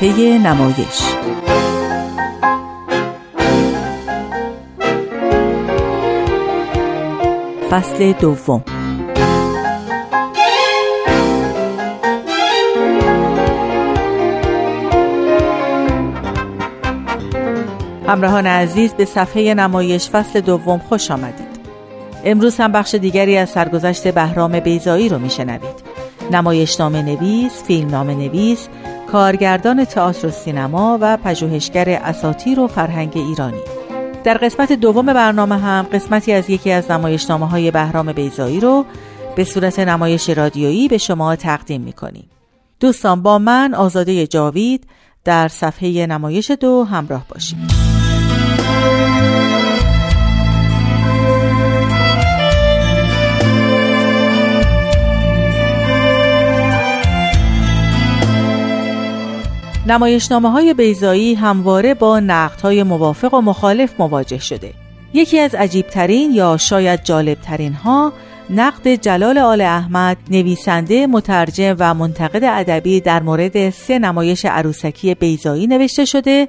صفحه نمایش. فصل دوم. همراهان عزیز به صفحه نمایش فصل دوم خوش آمدید. امروز هم بخش دیگری از سرگذشت بهرام بیزایی رو میشنوید. نمایشنامه نویس، فیلمنامه نویس، کارگردان تئاتر و سینما و پژوهشگر اساطیر و فرهنگ ایرانی. در قسمت دوم برنامه هم قسمتی از یکی از نمایشنامه های بهرام بیزایی رو به صورت نمایش رادیویی به شما تقدیم می‌کنیم. دوستان با من آزاده جاوید در صفحه نمایش دو همراه باشید. نمایشنامه های بیزایی همواره با نقد های موافق و مخالف مواجه شده. یکی از عجیبترین یا شاید جالبترین ها نقد جلال آل احمد نویسنده مترجم و منتقد ادبی در مورد سه نمایش عروسکی بیزایی نوشته شده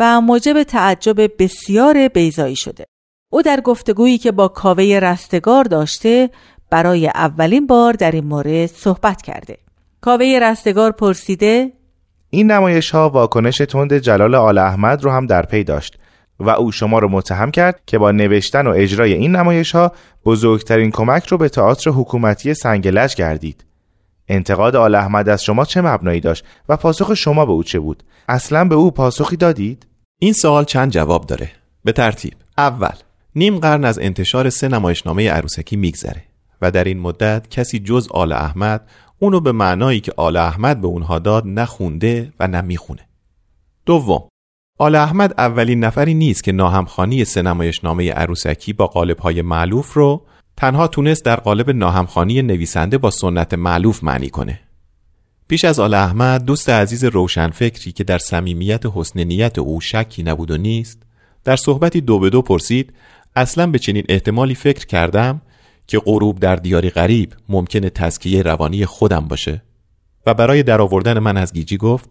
و موجب تعجب بسیار بیزایی شده. او در گفتگویی که با کاوه رستگار داشته برای اولین بار در این مورد صحبت کرده. کاوه رستگار پرسیده این نمایش ها واکنش تند جلال آل احمد رو هم در پی داشت و او شما رو متهم کرد که با نوشتن و اجرای این نمایش ها بزرگترین کمک رو به تئاتر حکومتی سنگلج کردید. انتقاد آل احمد از شما چه مبنایی داشت و پاسخ شما به او چه بود؟ اصلا به او پاسخی دادید؟ این سوال چند جواب داره. به ترتیب. اول، نیم قرن از انتشار سه نمایشنامه عروسکی میگذره و در این مدت کسی جز آل احمد اونو به معنایی که آل احمد به اونها داد نخونده و نمی‌خونه. دوم آل احمد اولین نفری نیست که ناهمخانی نامه عروسکی با های معلوف رو تنها تونست در قالب ناهمخانی نویسنده با سنت معلوف معنی کنه. پیش از آل احمد دوست عزیز روشنفکری که در صمیمیت حسن نیت او شکی نبود و نیست در صحبتی دو به دو پرسید اصلا به چنین احتمالی فکر کردم که غروب در دیاری غریب ممکنه تزکیه روانی خودم باشه. و برای درآوردن من از گیجی گفت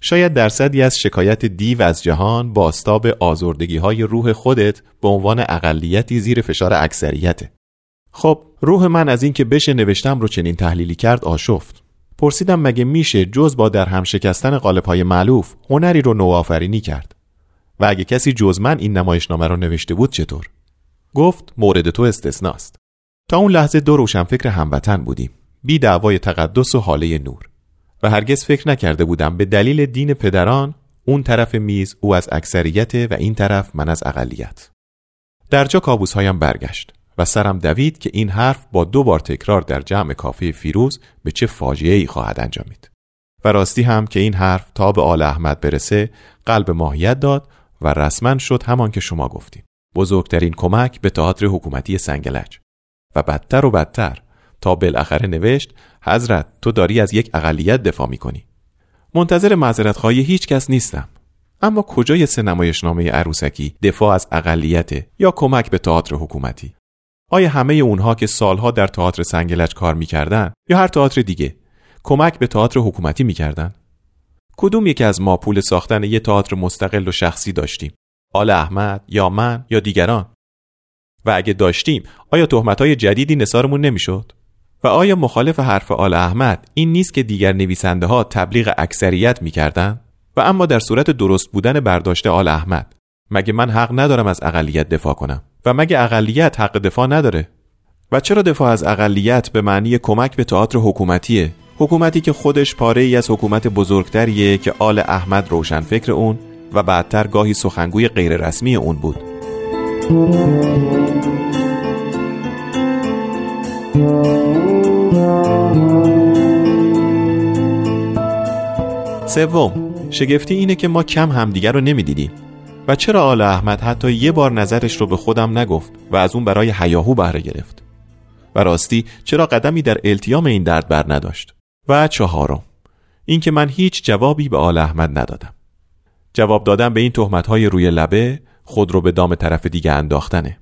شاید درصدی از شکایت دیو از جهان باستاب آزردگی های روح خودت به عنوان اقلیتی زیر فشار اکثریته. خب روح من از اینکه بشه نوشتم رو چنین تحلیلی کرد آشفت. پرسیدم مگه میشه جز با در هم شکستن قالب های معلوف هنری رو نوآفرینی کرد؟ و اگه کسی جز من این نمایشنامه رو نوشته بود چطور؟ گفت مورد تو استثناست. تا اون لحظه دو روشنفکر هموطن بودیم. بی دعوای تقدس و حاله نور. و هرگز فکر نکرده بودم به دلیل دین پدران اون طرف میز او از اکثریت و این طرف من از اقلیت. در جا کابوس هایم برگشت و سرم دوید که این حرف با دو بار تکرار در جمع کافی فیروز به چه فاجعه ای خواهد انجامید. و راستی هم که این حرف تا به آل احمد برسه قلب ماهیت داد و رسما شد همان که شما گفتیم بزرگترین کمک به تئاتر حکومتی سنگلج. بدتر و بدتر. تا بالاخره نوشت حضرت تو داری از یک اقلیت دفاع می‌کنی. منتظر معذرت خواهی هیچ کس نیستم. اما کجای سه نمایشنامه عروسکی دفاع از اقلیت یا کمک به تئاتر حکومتی؟ آیا همه اونها که سالها در تئاتر سنگلج کار می‌کردن یا هر تئاتر دیگه کمک به تئاتر حکومتی می‌کردن؟ کدوم یکی از ما پول ساختن یه تئاتر مستقل و شخصی داشتیم؟ آل احمد یا من یا دیگران؟ و اگه داشتیم آیا های جدیدی نثارمون نمی‌شد؟ و آیا مخالف حرف آل احمد این نیست که دیگر نویسنده ها تبلیغ اکثریت می‌کردن؟ و اما در صورت درست بودن برداشته آل احمد مگه من حق ندارم از اقلیت دفاع کنم و مگه اقلیت حق دفاع نداره و چرا دفاع از اقلیت به معنی کمک به تئاتر حکومتیه حکومتی که خودش پاره ای از حکومت بزرگتریه که آل احمد روشن فکر اون و بعدتر گاهی سخنگوی غیررسمی اون بود سوم شگفتی اینه که ما کم همدیگر رو نمی‌دیدیم. و چرا آل احمد حتی یه بار نظرش رو به خودم نگفت و از اون برای حیاهو بهره گرفت؟ و راستی چرا قدمی در التیام این درد بر نداشت؟ و چهارم اینکه من هیچ جوابی به آل احمد ندادم. جواب دادن به این های روی لبه خود رو به دام طرف دیگه انداختنه.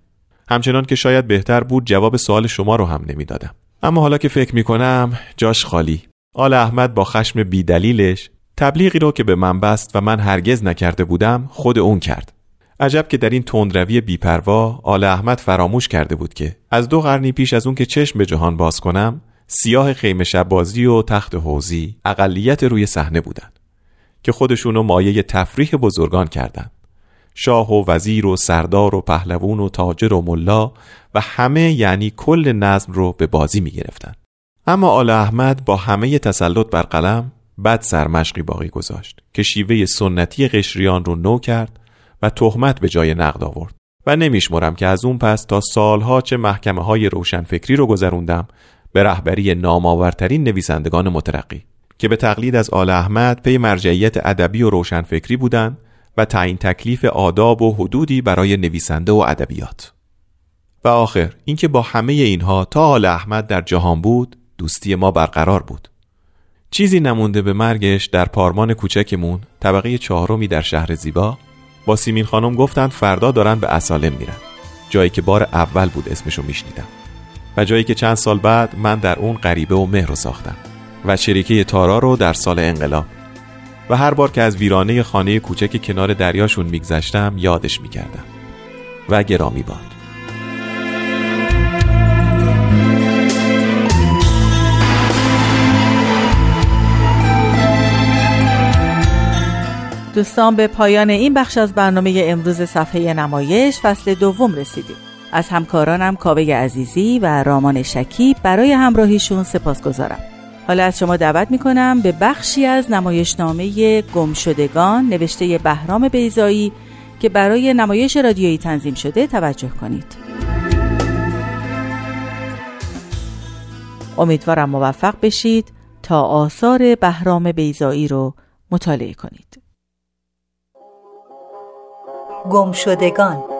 همچنان که شاید بهتر بود جواب سوال شما رو هم نمی‌دادم. اما حالا که فکر می‌کنم جاش خالی. آل احمد با خشم بیدلیلش تبلیغی رو که به من بست و من هرگز نکرده بودم خود اون کرد. عجب که در این تندروی بیپروا آل احمد فراموش کرده بود که از دو قرنی پیش از اون که چشم به جهان باز کنم سیاه خیمه شبازی و تخت حوزی اقلیت روی صحنه بودند که خودشونو مایه تفریح بزرگان کردند شاه و وزیر و سردار و پهلوون و تاجر و ملا و همه یعنی کل نظم رو به بازی می گرفتن. اما آل احمد با همه تسلط بر قلم بد سرمشقی باقی گذاشت که شیوه سنتی قشریان رو نو کرد و تهمت به جای نقد آورد و نمیشمرم که از اون پس تا سالها چه محکمه های روشنفکری رو گذروندم به رهبری نامآورترین نویسندگان مترقی که به تقلید از آل احمد پی مرجعیت ادبی و روشنفکری بودند و تعیین تکلیف آداب و حدودی برای نویسنده و ادبیات. و آخر اینکه با همه اینها تا آل احمد در جهان بود دوستی ما برقرار بود. چیزی نمونده به مرگش در پارمان کوچکمون طبقه چهارمی در شهر زیبا با سیمین خانم گفتند فردا دارن به اسالم میرن. جایی که بار اول بود اسمشو میشنیدم. و جایی که چند سال بعد من در اون غریبه و مهر رو ساختم. و شریکه تارا رو در سال انقلاب. و هر بار که از ویرانه خانه کوچک کنار دریاشون میگذشتم یادش می‌کردم و گرامی باد. دوستان به پایان این بخش از برنامه امروز صفحه نمایش فصل دوم رسیدیم. از همکارانم کاوه عزیزی و رامان شکیب برای همراهیشون سپاس گذارم حالا از شما دعوت می‌کنم به بخشی از نمایشنامه گمشدگان نوشته بهرام بیزایی که برای نمایش رادیویی تنظیم شده توجه کنید. امیدوارم موفق بشید تا آثار بهرام بیزایی رو مطالعه کنید. گمشدگان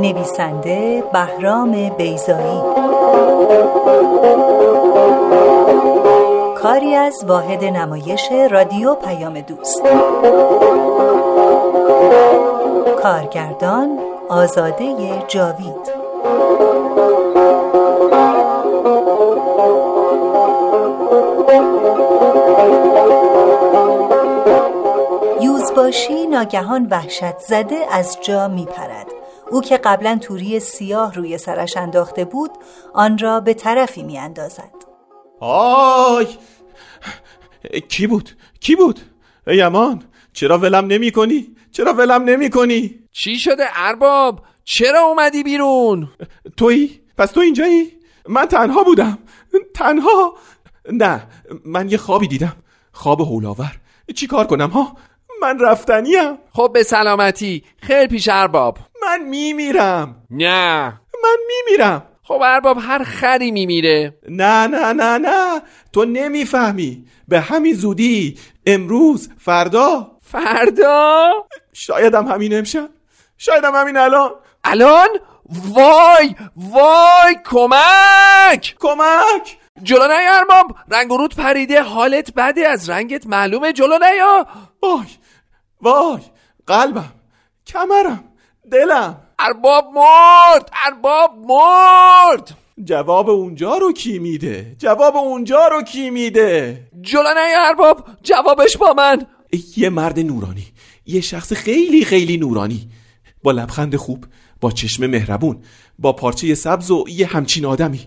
نویسنده بهرام بیزایی کاری از واحد نمایش رادیو پیام دوست. کارگردان آزاده جاوید. یوزباشی ناگهان وحشت زده از جا می پرد او که قبلا توری سیاه روی سرش انداخته بود آن را به طرفی می اندازد آی کی بود؟ کی بود؟ ای امان چرا ولم نمی کنی؟ چرا ولم نمی کنی؟ چی شده ارباب؟ چرا اومدی بیرون؟ تویی؟ پس تو اینجایی؟ من تنها بودم تنها نه من یه خوابی دیدم خواب هولاور چی کار کنم ها؟ من رفتنیم خب به سلامتی خیلی پیش ارباب من میمیرم. نه. من میمیرم. خب ارباب هر خری میمیره. نه نه نه نه. تو نمی‌فهمی. به همین زودی امروز فردا. فردا؟ شایدم همین امشب. شایدم همین الان. الان؟ وای وای کمک! کمک! جلو نیا ارباب. رنگ رود پریده حالت بده از رنگت. معلومه جلو نیا. وای وای قلبم کمرم. دلم. ارباب مرد ارباب مرد. جواب اونجا رو کی میده؟ جواب اونجا رو کی میده؟ جلو نیا ارباب جوابش با من. یه مرد نورانی. یه شخص خیلی خیلی نورانی. با لبخند خوب با چشم مهربون با پارچه سبز و یه همچین آدمی.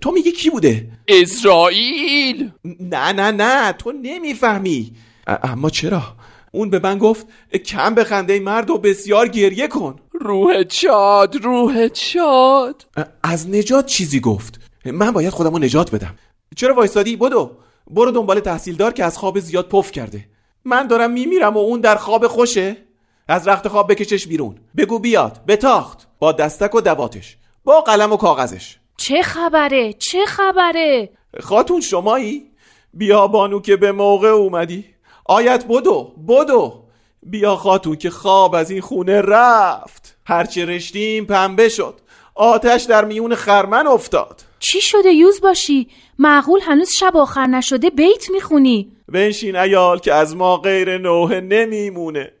تو میگی کی بوده؟ اسرائیل. نه نه نه تو نمی‌فهمی. اما چرا؟ اون به من گفت کم به خنده مرد و بسیار گریه کن. روح چاد روح چاد. از نجات چیزی گفت. من باید خودمو نجات بدم. چرا وایستادی بدو. برو دنبال تحصیلدار که از خواب زیاد پف کرده. من دارم میمیرم و اون در خواب خوشه. از رخت خواب بکشش بیرون. بگو بیاد. به تاخت با دستک و دواتش. با قلم و کاغذش. چه خبره؟ چه خبره؟ خاتون شمایی؟ بیا بانو که به موقع اومدی. آیت بدو بدو. بیا خاتون که خواب از این خونه رفت. هرچه رشتیم پنبه شد. آتش در میون خرمن افتاد. چی شده یوز باشی؟ معقول هنوز شب آخر نشده بیت می‌خونی؟ بنشین ایال که از ما غیر نوه نمیمونه.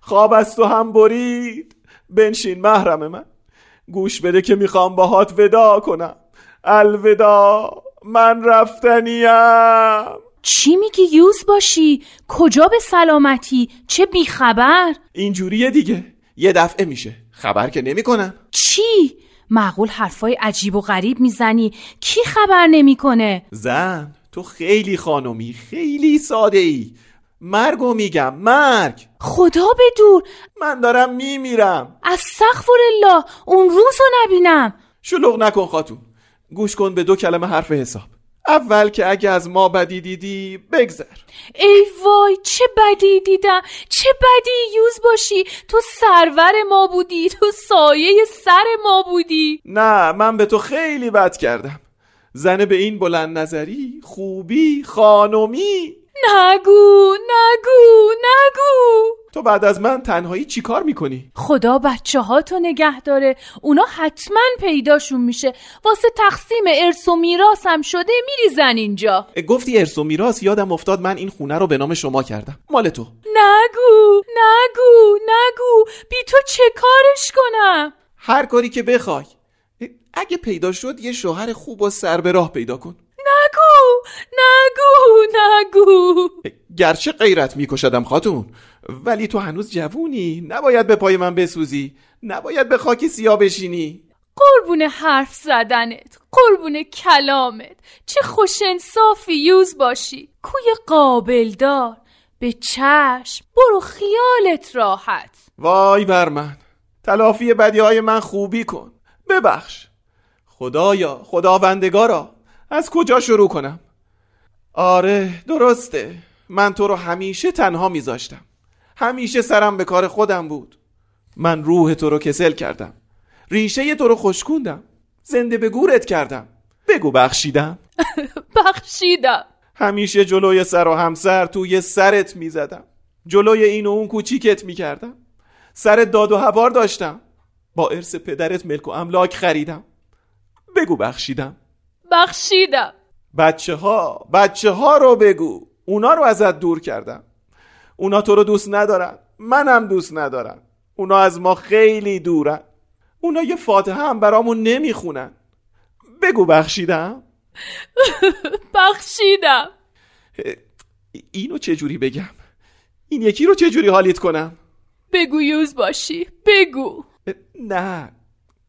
خواب از تو هم برید. بنشین محرم من. گوش بده که می‌خوام باهات ودا کنم. الودا من رفتنیم. چی میگی یوز باشی؟ کجا به سلامتی؟ چه بیخبر؟ اینجوریه دیگه. یه دفعه میشه. خبر که نمی‌کنن چی؟ معقول حرفای عجیب و غریب می‌زنی؟ کی خبر نمی‌کنه؟ زن تو خیلی خانمی خیلی ساده ای مرگو میگم مرگ. خدا به دور. من دارم میمیرم. از سخفر الله اون روزو نبینم. شلوغ نکن خاتون. گوش کن به دو کلمه حرف حساب. اول که اگه از ما بدی دیدی بگذر. ای وای چه بدی دیدم؟ چه بدی یوز باشی؟ تو سرور ما بودی تو سایه سر ما بودی. نه من به تو خیلی بد کردم. زن به این بلند نظری خوبی خانومی. نگو نگو نگو. تو بعد از من تنهایی چیکار می‌کنی؟ خدا بچه ها تو نگه داره. اونا حتما پیداشون میشه. واسه تقسیم ارث و میراث هم شده میریزن اینجا. گفتی ارث و میراث یادم افتاد من این خونه رو به نام شما کردم. مال تو. نگو نگو نگو. بی تو چه کارش کنم؟ هر کاری که بخوای. اگه پیدا شد یه شوهر خوب و سر به راه پیدا کن. نگو نگو نگو. گرچه غیرت میکشدم خاتون ولی تو هنوز جوونی. نباید به پای من بسوزی. نباید به خاک سیاه بشینی. قربون حرف زدنت قربون کلامت. چه خوش انصافی یوز باشی. کوی قابل دار. به چشم برو خیالت راحت. وای بر من. تلافی بدی های من خوبی کن. ببخش. خدایا خداوندگارا. از کجا شروع کنم؟ آره درسته. من تو رو همیشه تنها میذاشتم. همیشه سرم به کار خودم بود. من روح تو رو کسل کردم. ریشه تو رو خشکوندم. زنده به گورت کردم. بگو بخشیدم؟ بخشیدم. همیشه جلوی سر و همسر توی سرت می‌زدم. جلوی این و اون کوچیکت می‌کردم. سرت داد و هوار داشتم. با ارث پدرت ملک و املاک خریدم. بگو بخشیدم. بخشیدم. بچه ها بچه ها رو بگو. اونا رو ازت دور کردم. اونا تو رو دوست ندارن. منم دوست ندارم. اونا از ما خیلی دورن. اونا یه فاتحه هم برامون نمی‌خونن. بگو بخشیدم. بخشیدم. اینو چجوری بگم؟ این یکی رو چجوری حالیت کنم؟ بگو یوز باشی. بگو. نه.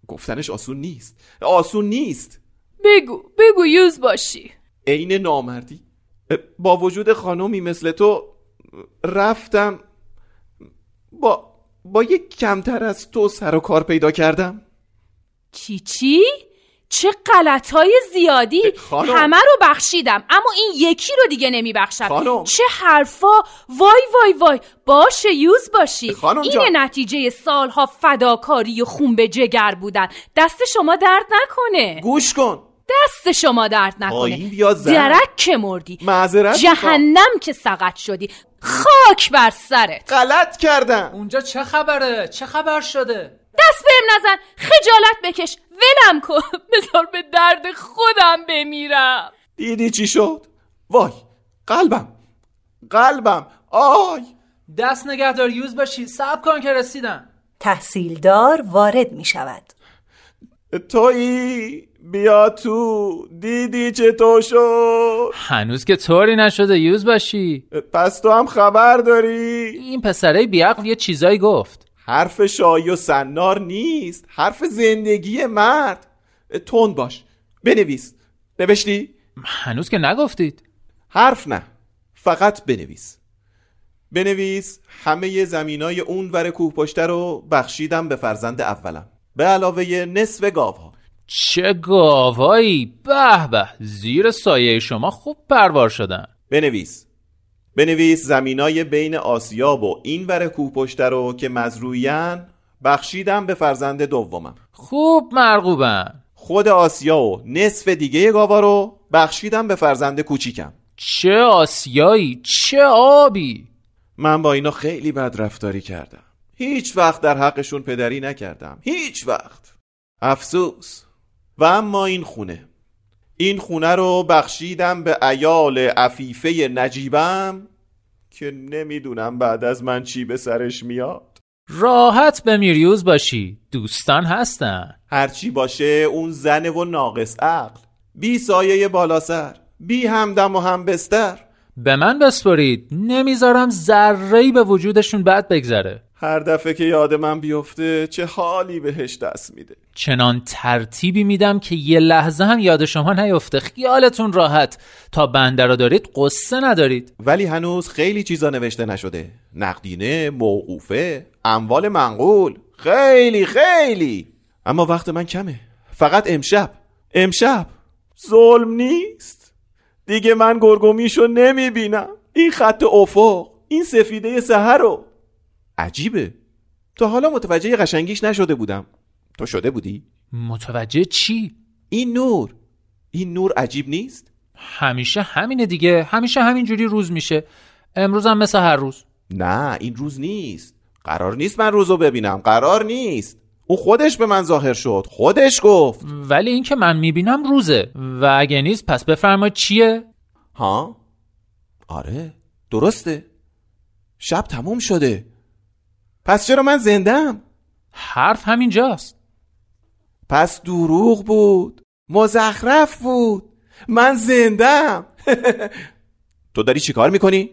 گفتنش آسون نیست. آسون نیست. بگو بگو یوز باشی. عین نامردی. با وجود خانمی مثل تو رفتم با با یک کمتر از تو سر و کار پیدا کردم. چی چی؟ چه غلط های زیادی خانم. همه رو بخشیدم اما این یکی رو دیگه نمی بخشم خانم. چه حرفا. وای وای وای. باشه یوز باشی. خانم این جان. نتیجه سالها فداکاری و خون به جگر بودن. دست شما درد نکنه. گوش کن. دست شما درد نکنه. درک که مردی. معذرت. جهنم که سقط شدی. خاک بر سرت. غلط کردم. اونجا چه خبره؟ چه خبر شده؟ دست بهم نزن. خجالت بکش. ولم کن. بذار به درد خودم بمیرم. دیدی چی شد؟ وای قلبم. قلبم. آی. دست نگهدار یوز باشی. صبر کن که رسیدم. تحصیلدار وارد می شود تویی. بیا تو دیدی چطور شد؟ هنوز که طوری نشده یوز باشی. پس تو هم خبر داری؟ این پسره بیعقل یه چیزایی گفت. حرف شایی و سنار نیست حرف زندگی مرد. تند باش بنویس. نوشتی؟ هنوز که نگفتید. حرف نه فقط بنویس. بنویس همه زمینای اون ور کوه پشته رو بخشیدم به فرزند اولم. به علاوه نصف گاوها. چه گاوایی به به زیر سایه شما خوب پروار شدن. بنویس. بنویس زمینای بین آسیاب و این ور کوه پشته رو که مزرویان بخشیدم به فرزند دومم. خوب مرغوبن. خود آسیا و نصف دیگه گاوا رو بخشیدم به فرزند کوچیکم. چه آسیایی چه آبی. من با اینا خیلی بد رفتاری کردم. هیچ وقت در حقشون پدری نکردم. هیچ وقت. افسوس. و اما این خونه. این خونه رو بخشیدم به ایال عفیفه نجیبم که نمی‌دونم بعد از من چی به سرش میاد. راحت به میریوز باشی. دوستان هستن. هرچی باشه اون زن و ناقص عقل. بی سایه بالا سر بی همدم و هم بستر. به من بسپرید. نمی‌ذارم ذره به وجودشون بد بگذره. هر دفعه که یاد من بیفته چه حالی بهش دست میده. چنان ترتیبی میدم که یه لحظه هم یاد شما نیفته. خیالتون راحت. تا بنده را دارید قصه ندارید. ولی هنوز خیلی چیزا نوشته نشده. نقدینه موقوفه اموال منقول. خیلی خیلی. اما وقت من کمه. فقط امشب. امشب. ظلم نیست. دیگه من گرگومیشو نمی‌بینم. این خط افق این سفیده سهر رو عجیبه. تا حالا متوجه قشنگیش نشده بودم. تو شده بودی؟ متوجه چی؟ این نور. این نور عجیب نیست؟ همیشه همینه دیگه. همیشه همینجوری روز میشه. امروز هم مثل هر روز. نه این روز نیست. قرار نیست من روزو ببینم. قرار نیست. او خودش به من ظاهر شد. خودش گفت. ولی این که من می‌بینم روزه. و اگه نیست پس بفرما چیه؟ ها؟ آره. درسته. شب تموم شده. پس چرا من زندم؟ حرف همینجاست پس دروغ بود مزخرف بود من زندم تو داری چیکار می‌کنی؟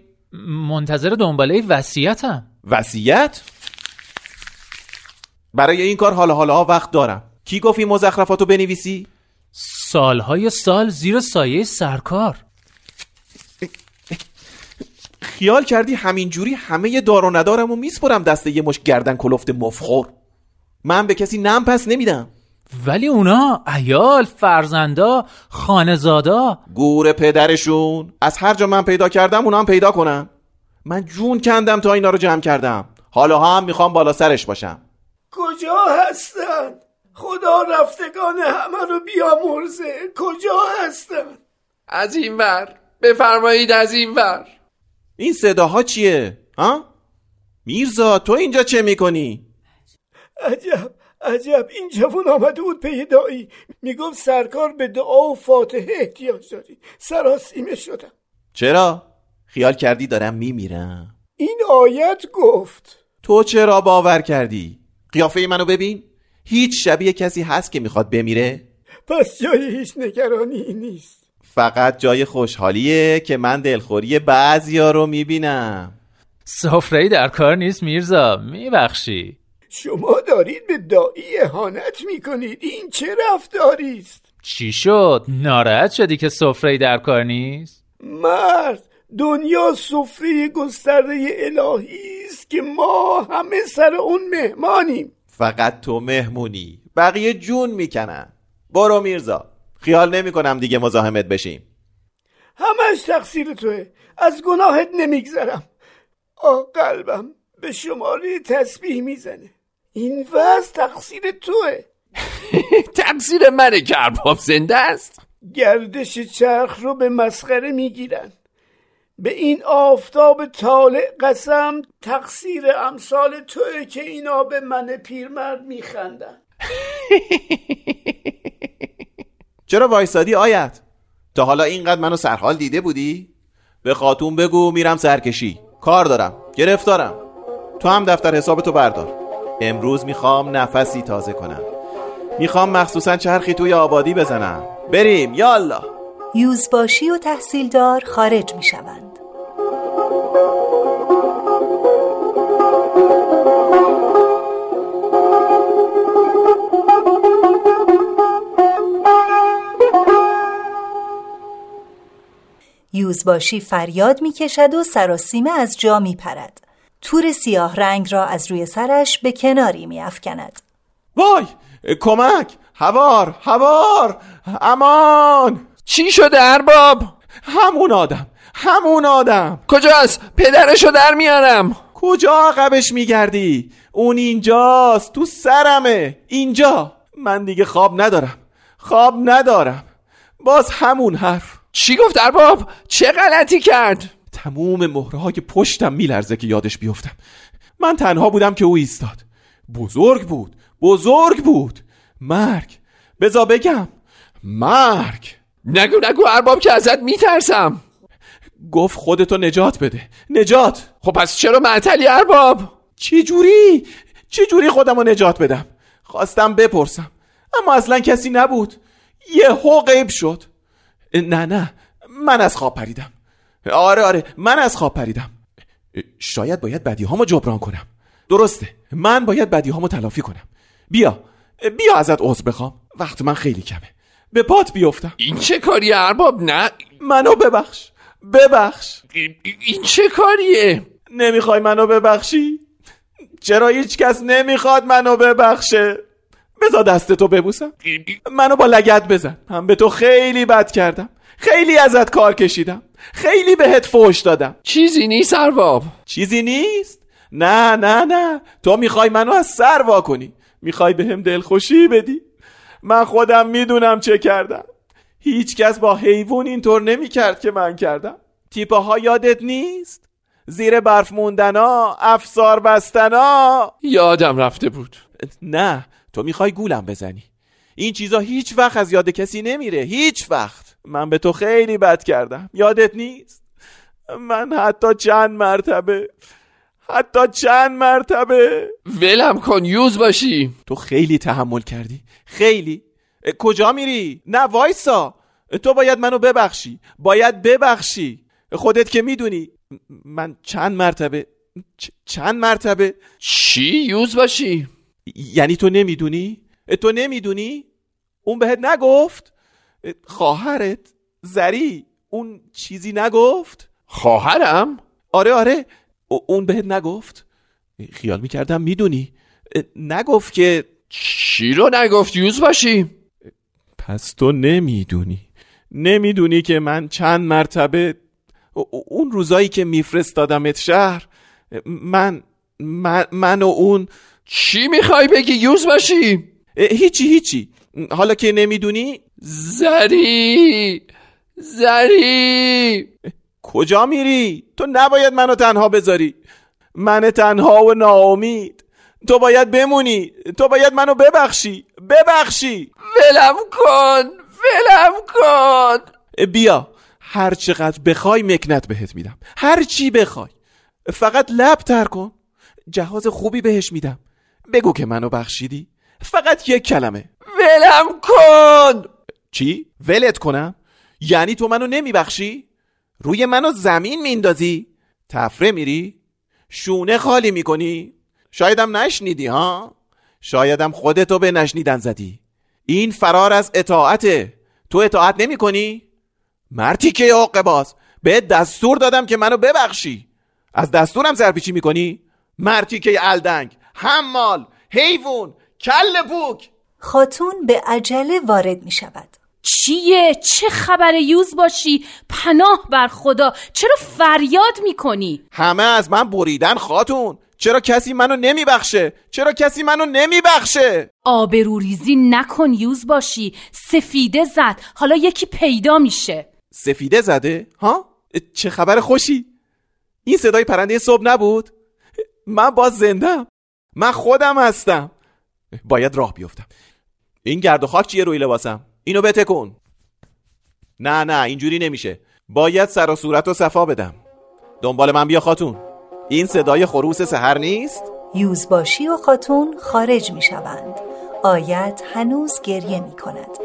منتظر دنباله وصیتم وصیت؟ برای این کار حالا حالا وقت دارم کی گفت این مزخرفاتو بنویسی؟ سالهای سال زیر سایه سرکار خیال کردی همینجوری همه دار و ندارم و میسپرم دست یه مش گردن کلفت مفخور؟ من به کسی نم پس نمیدم. ولی اونا ایال فرزندا خانزادا. گور پدرشون. از هر جا من پیدا کردم اونا هم پیدا کنم من جون کندم تا اینا رو جمع کردم. حالا هم می‌خوام بالا سرش باشم. کجا هستن؟ خدا رفتگان همه رو بیامرزه. کجا هستن؟ از این ور. بفرمایید از این ور. این صداها چیه؟ ها؟ میرزا تو اینجا چه می‌کنی؟ عجب عجب این جوان آمده بود پی دایی می‌گفت سرکار به دعا و فاتحه احتیاج داری سراسیمه شدم چرا؟ خیال کردی دارم میمیرم این آیت گفت تو چرا باور کردی؟ قیافه منو ببین هیچ شبیه کسی هست که می‌خواد بمیره؟ پس جای هیچ نگرانی نیست فقط جای خوشحالیه که من دلخوری بعضیا رو می‌بینم. سفره در کار نیست میرزا میبخشی. شما دارید به دایی اهانت می‌کنید. این چه رفتاری است؟ چی شد؟ ناراحت شدی که سفره در کار نیست؟ مرد دنیا سفره گسترده الهی است که ما همه سر اون مهمانیم. فقط تو مهمونی. بقیه جون می‌کنن. برو میرزا. خیال نمی کنم دیگه مزاحمت بشیم. همش تقصیر توه. از گناهت نمیگذرم. آه قلبم به شماره تسبیح می‌زنه. این وضع تقصیر توه. تقصیر منه که ارباب زنده است. گردش چرخ رو به مسخره می‌گیرن. به این آفتاب طالع قسم تقصیر امثال توه که اینا به من پیرمرد میخندن. چرا وایسادی آیت؟ تا حالا اینقدر منو سرحال دیده بودی؟ به خاتون بگو میرم سرکشی. کار دارم. گرفتارم. تو هم دفتر حساب تو بردار. امروز می‌خوام نفسی تازه کنم. می‌خوام مخصوصا چرخی توی آبادی بزنم. بریم. یالا. یوزباشی و تحصیلدار خارج می یوزباشی فریاد می کشد و سراسیمه از جا می پرد. تور سیاه رنگ را از روی سرش به کناری می افکند. وای! کمک! هوار! هوار! امان! چی شده ارباب؟ همون آدم! همون آدم! کجاست؟ پدرشو در میارم! کجا عقبش میگردی؟ اون اینجاست تو سرمه! اینجا! من دیگه خواب ندارم. خواب ندارم. باز همون حرف. چی گفت ارباب؟ چه غلطی کرد؟ تموم مهرهای پشتم میلرزه که یادش بیفتم. من تنها بودم که او ایستاد. بزرگ بود بزرگ بود. مرگ. بزا بگم مرگ. نگو نگو ارباب که ازت میترسم. گفت خودتو نجات بده. نجات. خب پس چرا معطلی ارباب؟ چی جوری؟ چی جوری خودم رو نجات بدم؟ خواستم بپرسم. اما اصلا کسی نبود. یه هو غیب شد. نه نه. من از خواب پریدم. آره آره. من از خواب پریدم. شاید باید بدی هامو جبران کنم. درسته. من باید بدی هامو تلافی کنم. بیا. بیا ازت عذر بخوام. وقت من خیلی کمه. به پات بیفتم. این چه کاری ارباب؟ نه. منو ببخش. ببخش. این چه کاریه؟ نمی‌خوای منو ببخشی؟ چرا هیچ کس نمی‌خواد منو ببخشه؟ بزا دستتو ببوسم. منو با لگت بزن. من به تو خیلی بد کردم. خیلی ازت کار کشیدم. خیلی بهت فوش دادم. چیزی نیست ارباب چیزی نیست؟ نه نه نه. تو می‌خوای منو از سر وا کنی. می‌خوای بهم دلخوشی بدی. من خودم می‌دونم چه کردم. هیچ کس با حیوان اینطور نمی‌کرد که من کردم. تیپه ها یادت نیست؟ زیر برف موندنا افسار بستنا. یادم رفته بود. نه. تو می‌خوای گولم بزنی. این چیزا هیچ وقت از یاد کسی نمیره. هیچ وقت. من به تو خیلی بد کردم. یادت نیست؟ من حتی چند مرتبه حتی چند مرتبه. ولم کن یوز باشی. تو خیلی تحمل کردی. خیلی. کجا میری؟ نه وایسا. تو باید منو ببخشی. باید ببخشی. خودت که می‌دونی. من چند مرتبه چند مرتبه؟ چی؟ یوز باشی. یعنی تو نمی‌دونی؟ تو نمی‌دونی؟ اون بهت نگفت؟ خواهرت زری اون چیزی نگفت؟ خواهرم؟ آره آره. اون بهت نگفت؟ خیال می‌کردم می‌دونی. نگفت که چی رو نگفت یوز باشی؟ پس تو نمی‌دونی. نمی‌دونی که من چند مرتبه اون روزایی که میفرستادمت شهر من من, من و اون چی می‌خوای بگی یوز باشی؟ هیچی هیچی. حالا که نمی‌دونی؟ زری زری. کجا میری؟ تو نباید منو تنها بذاری. من تنها و ناامید. تو باید بمونی. تو باید منو ببخشی. ببخشی. ولم کن ولم کن. بیا. هر چقدر بخوای مکنت بهت میدم. هر چی بخوای. فقط لب تر کن. جهاز خوبی بهش میدم. بگو که منو بخشیدی فقط یک کلمه ولم کن چی؟ ولت کنم؟ یعنی تو منو نمیبخشی؟ روی منو زمین میندازی؟ تفره میری؟ شونه خالی می‌کنی؟ شایدم نشنیدی ها؟ شایدم خودتو به نشنیدن زدی این فرار از اطاعته تو اطاعت نمی کنی؟ مرتی که حق باز به دستور دادم که منو ببخشی از دستورم سرپیچی می‌کنی؟ مرتی که الدنگ حمال حیوان کل بوک خاتون به عجله وارد می شود چیه؟ چه خبر یوز باشی؟ پناه بر خدا چرا فریاد می‌کنی؟ همه از من بریدن خاتون چرا کسی منو نمیبخشه؟ چرا کسی منو نمیبخشه؟ آبروریزی نکن یوز باشی سفیده زد حالا یکی پیدا میشه سفیده زده؟ ها؟ چه خبر خوشی؟ این صدای پرنده صبح نبود؟ من باز زندم من خودم هستم. باید راه بیفتم. این گرد و خاک چیه روی لباسم؟ اینو بتکن نه نه اینجوری نمیشه. باید سر و صورت و صفا بدم. دنبال من بیا خاتون. این صدای خروس سحر نیست؟ یوزباشی و خاتون خارج می شوند آیت هنوز گریه می کند